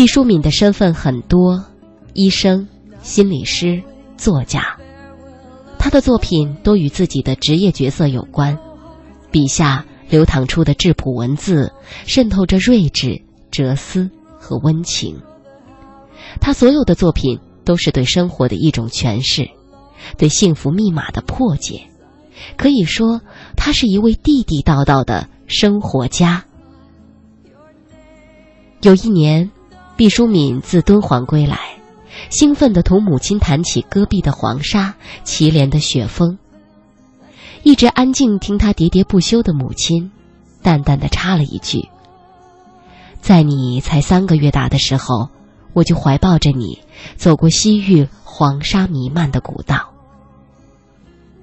毕淑敏的身份很多：医生、心理师、作家。他的作品多与自己的职业角色有关，笔下流淌出的质朴文字，渗透着睿智、哲思和温情。他所有的作品都是对生活的一种诠释，对幸福密码的破解。可以说，他是一位地地道道的生活家。有一年，毕淑敏自敦煌归来，兴奋地同母亲谈起戈壁的黄沙、祁连的雪峰。一直安静听他喋喋不休的母亲，淡淡的插了一句：“在你才三个月大的时候。”我就怀抱着你，走过西域黄沙弥漫的古道。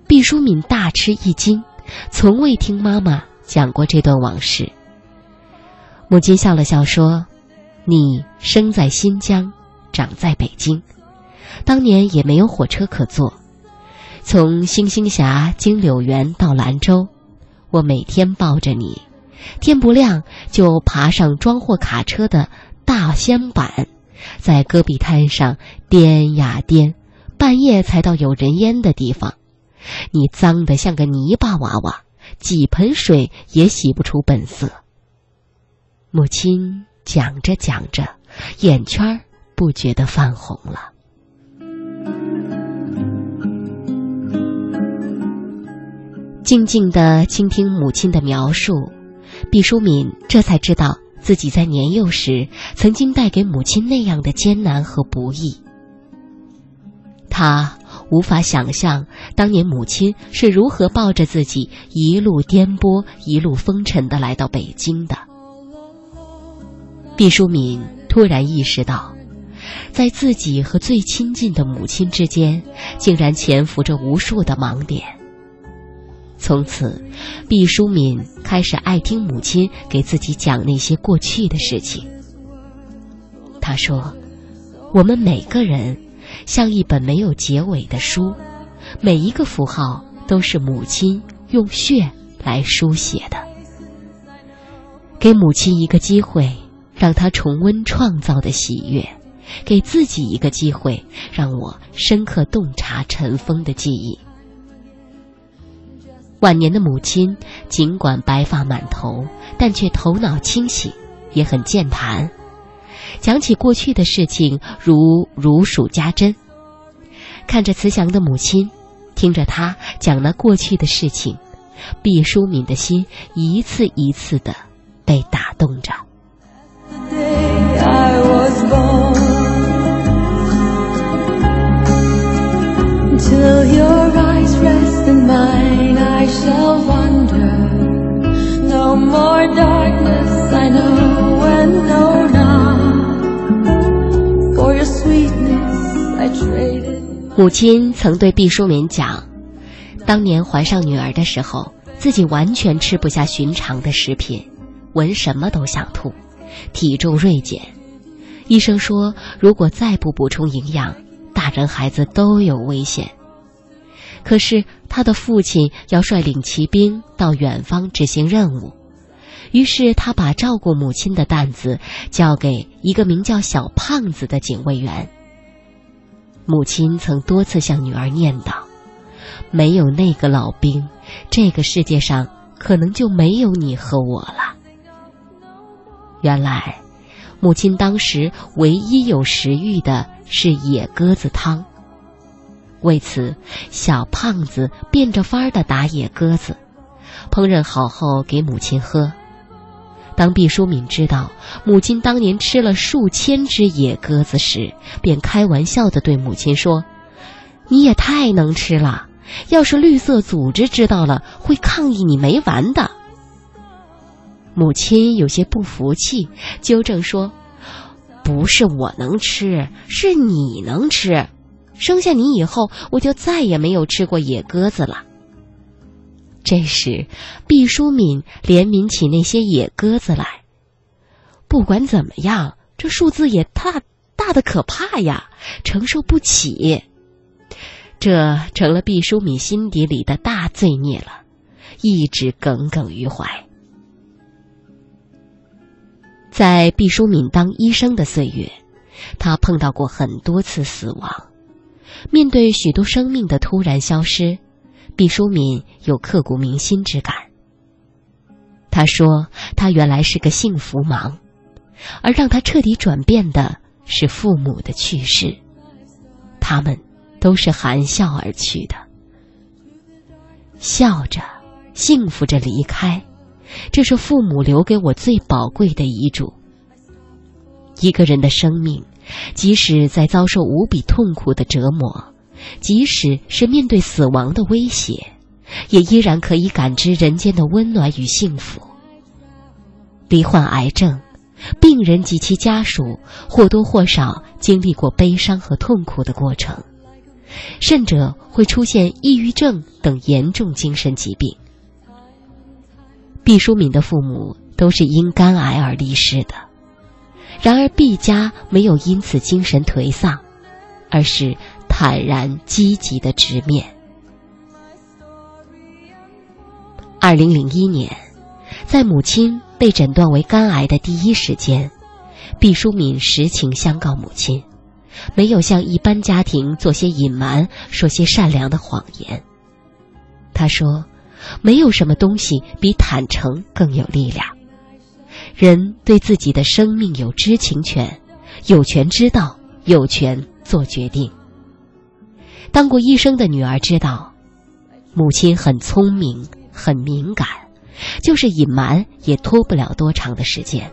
毕淑敏大吃一惊，从未听妈妈讲过这段往事。母亲笑了笑说：“你生在新疆，长在北京，当年也没有火车可坐。从星星峡经柳园到兰州，我每天抱着你，天不亮就爬上装货卡车的大掀板。”在戈壁滩上颠呀颠，半夜才到有人烟的地方。你脏得像个泥巴娃娃，几盆水也洗不出本色。母亲讲着讲着，眼圈不觉得泛红了。静静的倾听母亲的描述，毕淑敏这才知道。自己在年幼时曾经带给母亲那样的艰难和不易，他无法想象当年母亲是如何抱着自己一路颠簸、一路风尘的来到北京的。毕淑敏突然意识到，在自己和最亲近的母亲之间，竟然潜伏着无数的盲点。从此，毕淑敏开始爱听母亲给自己讲那些过去的事情。他说：“我们每个人像一本没有结尾的书，每一个符号都是母亲用血来书写的。给母亲一个机会，让他重温创造的喜悦；给自己一个机会，让我深刻洞察尘封的记忆。”晚年的母亲，尽管白发满头，但却头脑清醒，也很健谈。讲起过去的事情，如如数家珍。看着慈祥的母亲，听着她讲那过去的事情，毕淑敏的心一次一次的被打动着。母亲曾对毕淑敏讲，当年怀上女儿的时候，自己完全吃不下寻常的食品，闻什么都想吐，体重锐减。医生说，如果再不补充营养，大人孩子都有危险。可是他的父亲要率领骑兵到远方执行任务，于是他把照顾母亲的担子交给一个名叫小胖子的警卫员。母亲曾多次向女儿念叨：“没有那个老兵，这个世界上可能就没有你和我了。”原来，母亲当时唯一有食欲的是野鸽子汤。为此，小胖子变着法儿的打野鸽子，烹饪好后给母亲喝。当毕淑敏知道母亲当年吃了数千只野鸽子时，便开玩笑地对母亲说：“你也太能吃了，要是绿色组织知道了，会抗议你没完的。”母亲有些不服气，纠正说：“不是我能吃，是你能吃。生下你以后，我就再也没有吃过野鸽子了。”这时，毕淑敏怜悯起那些野鸽子来。不管怎么样，这数字也大大的可怕呀，承受不起。这成了毕淑敏心底里的大罪孽了，一直耿耿于怀。在毕淑敏当医生的岁月，他碰到过很多次死亡。面对许多生命的突然消失，毕淑敏有刻骨铭心之感。他说：“他原来是个幸福盲，而让他彻底转变的是父母的去世，他们都是含笑而去的，笑着、幸福着离开。”这是父母留给我最宝贵的遗嘱。一个人的生命，即使在遭受无比痛苦的折磨，即使是面对死亡的威胁，也依然可以感知人间的温暖与幸福。罹患癌症，病人及其家属或多或少经历过悲伤和痛苦的过程，甚者会出现抑郁症等严重精神疾病。毕淑敏的父母都是因肝癌而离世的，然而毕家没有因此精神颓丧，而是坦然积极的直面。二零零一年，在母亲被诊断为肝癌的第一时间，毕淑敏实情相告母亲，没有像一般家庭做些隐瞒，说些善良的谎言。他说。没有什么东西比坦诚更有力量。人对自己的生命有知情权，有权知道，有权做决定。当过医生的女儿知道，母亲很聪明，很敏感，就是隐瞒也拖不了多长的时间。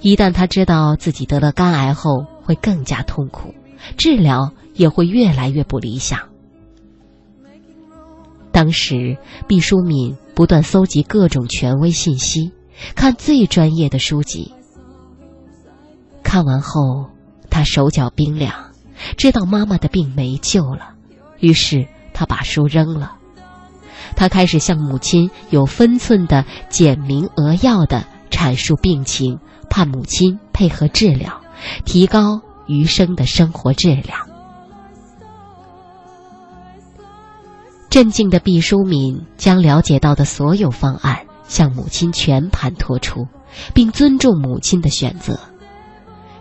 一旦她知道自己得了肝癌后，会更加痛苦，治疗也会越来越不理想。当时，毕淑敏不断搜集各种权威信息，看最专业的书籍。看完后，他手脚冰凉，知道妈妈的病没救了，于是他把书扔了。他开始向母亲有分寸的、简明扼要的阐述病情，盼母亲配合治疗，提高余生的生活质量。镇静的毕淑敏将了解到的所有方案向母亲全盘托出，并尊重母亲的选择。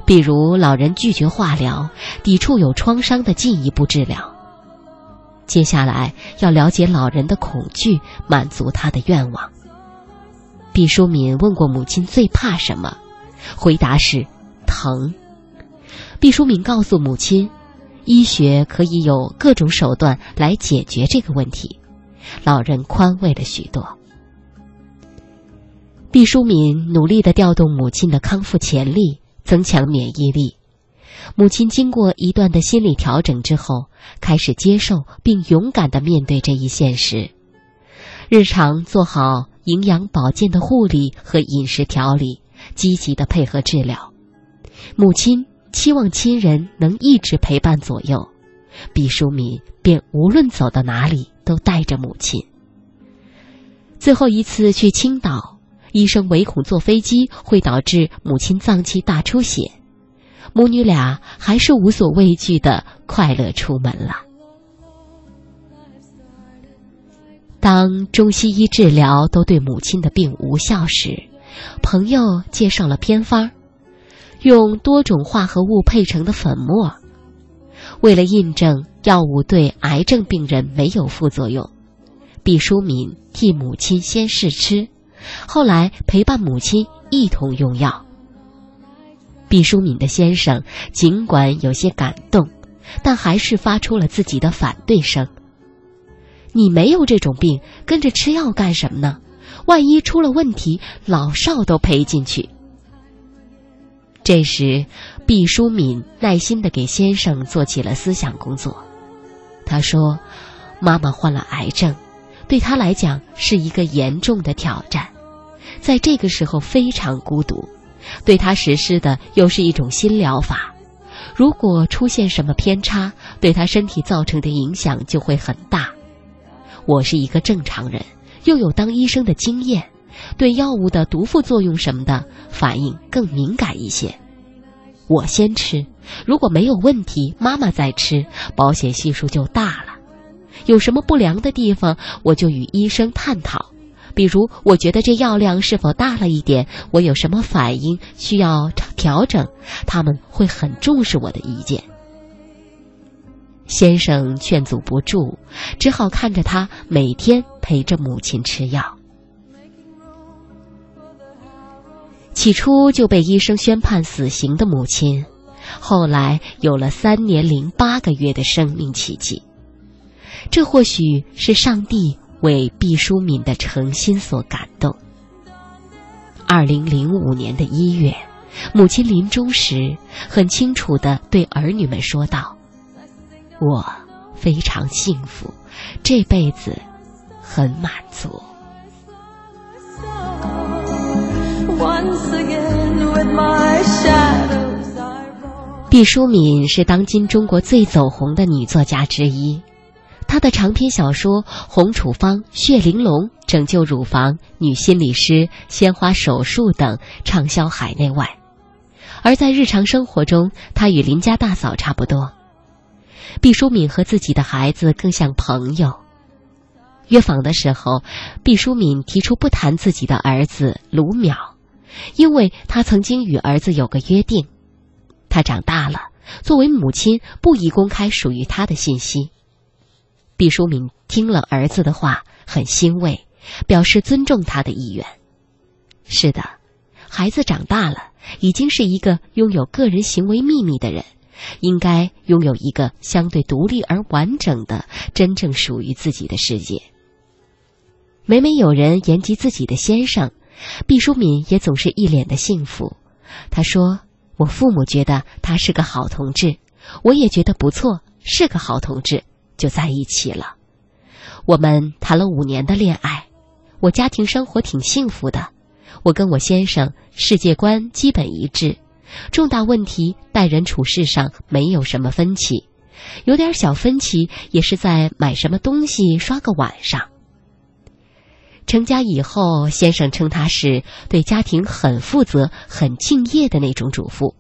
比如，老人拒绝化疗，抵触有创伤的进一步治疗。接下来要了解老人的恐惧，满足他的愿望。毕淑敏问过母亲最怕什么，回答是疼。毕淑敏告诉母亲。医学可以有各种手段来解决这个问题，老人宽慰了许多。毕淑敏努力的调动母亲的康复潜力，增强免疫力。母亲经过一段的心理调整之后，开始接受并勇敢的面对这一现实，日常做好营养保健的护理和饮食调理，积极的配合治疗。母亲。期望亲人能一直陪伴左右，毕淑敏便无论走到哪里都带着母亲。最后一次去青岛，医生唯恐坐飞机会导致母亲脏器大出血，母女俩还是无所畏惧的快乐出门了。当中西医治疗都对母亲的病无效时，朋友介绍了偏方。用多种化合物配成的粉末，为了印证药物对癌症病人没有副作用，毕淑敏替母亲先试吃，后来陪伴母亲一同用药。毕淑敏的先生尽管有些感动，但还是发出了自己的反对声：“你没有这种病，跟着吃药干什么呢？万一出了问题，老少都赔进去。”这时，毕淑敏耐心的给先生做起了思想工作。他说：“妈妈患了癌症，对他来讲是一个严重的挑战，在这个时候非常孤独。对他实施的又是一种新疗法，如果出现什么偏差，对他身体造成的影响就会很大。我是一个正常人，又有当医生的经验。”对药物的毒副作用什么的反应更敏感一些。我先吃，如果没有问题，妈妈再吃，保险系数就大了。有什么不良的地方，我就与医生探讨，比如，我觉得这药量是否大了一点，我有什么反应需要调整，他们会很重视我的意见。先生劝阻不住，只好看着他每天陪着母亲吃药。起初就被医生宣判死刑的母亲，后来有了三年零八个月的生命奇迹。这或许是上帝为毕淑敏的诚心所感动。二零零五年的一月，母亲临终时很清楚地对儿女们说道：“我非常幸福，这辈子很满足。”毕淑敏是当今中国最走红的女作家之一。她的长篇小说《红处方》《血玲珑》《拯救乳房》《女心理师》《鲜花手术》等畅销海内外。而在日常生活中，她与邻家大嫂差不多。毕淑敏和自己的孩子更像朋友。约访的时候，毕淑敏提出不谈自己的儿子卢淼，因为他曾经与儿子有个约定：他长大了，作为母亲不宜公开属于他的信息。毕淑敏听了儿子的话，很欣慰，表示尊重他的意愿。是的，孩子长大了，已经是一个拥有个人行为秘密的人，应该拥有一个相对独立而完整的、真正属于自己的世界。每每有人言及自己的先生，毕淑敏也总是一脸的幸福。他说：“我父母觉得他是个好同志，我也觉得不错，是个好同志。”就在一起了。我们谈了五年的恋爱，我家庭生活挺幸福的。我跟我先生世界观基本一致，重大问题待人处事上没有什么分歧，有点小分歧也是在买什么东西刷个碗上。成家以后，先生称他是对家庭很负责、很敬业的那种主妇，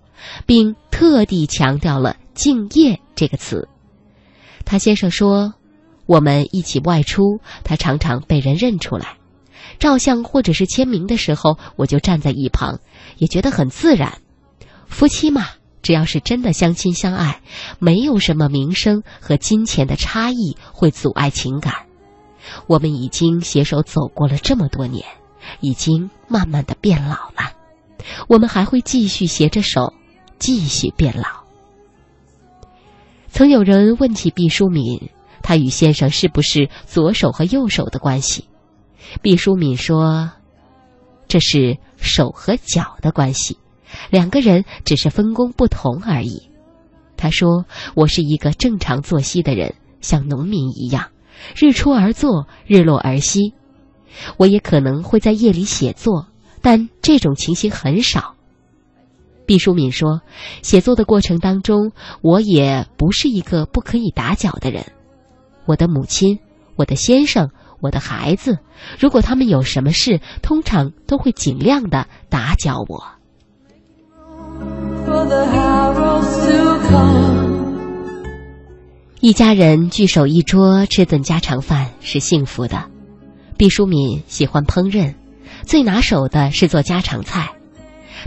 并特地强调了“敬业”这个词。他先生说：“我们一起外出，他常常被人认出来。照相或者是签名的时候，我就站在一旁，也觉得很自然。夫妻嘛，只要是真的相亲相爱，没有什么名声和金钱的差异会阻碍情感。我们已经携手走过了这么多年，已经慢慢的变老了，我们还会继续携着手，继续变老。”曾有人问起毕淑敏，她与先生是不是左手和右手的关系？毕淑敏说：“这是手和脚的关系，两个人只是分工不同而已。”他说：“我是一个正常作息的人，像农民一样，日出而作，日落而息。我也可能会在夜里写作，但这种情形很少。”毕淑敏说：“写作的过程当中，我也不是一个不可以打搅的人。我的母亲、我的先生、我的孩子，如果他们有什么事，通常都会尽量的打搅我。”一家人聚首一桌吃顿家常饭是幸福的。毕淑敏喜欢烹饪，最拿手的是做家常菜。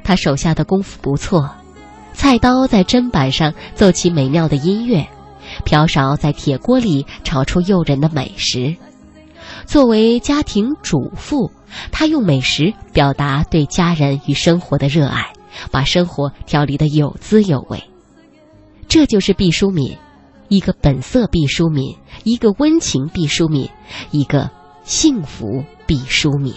他手下的功夫不错，菜刀在砧板上奏起美妙的音乐，瓢勺在铁锅里炒出诱人的美食。作为家庭主妇，她用美食表达对家人与生活的热爱，把生活调理得有滋有味。这就是毕淑敏，一个本色毕淑敏，一个温情毕淑敏，一个幸福毕淑敏。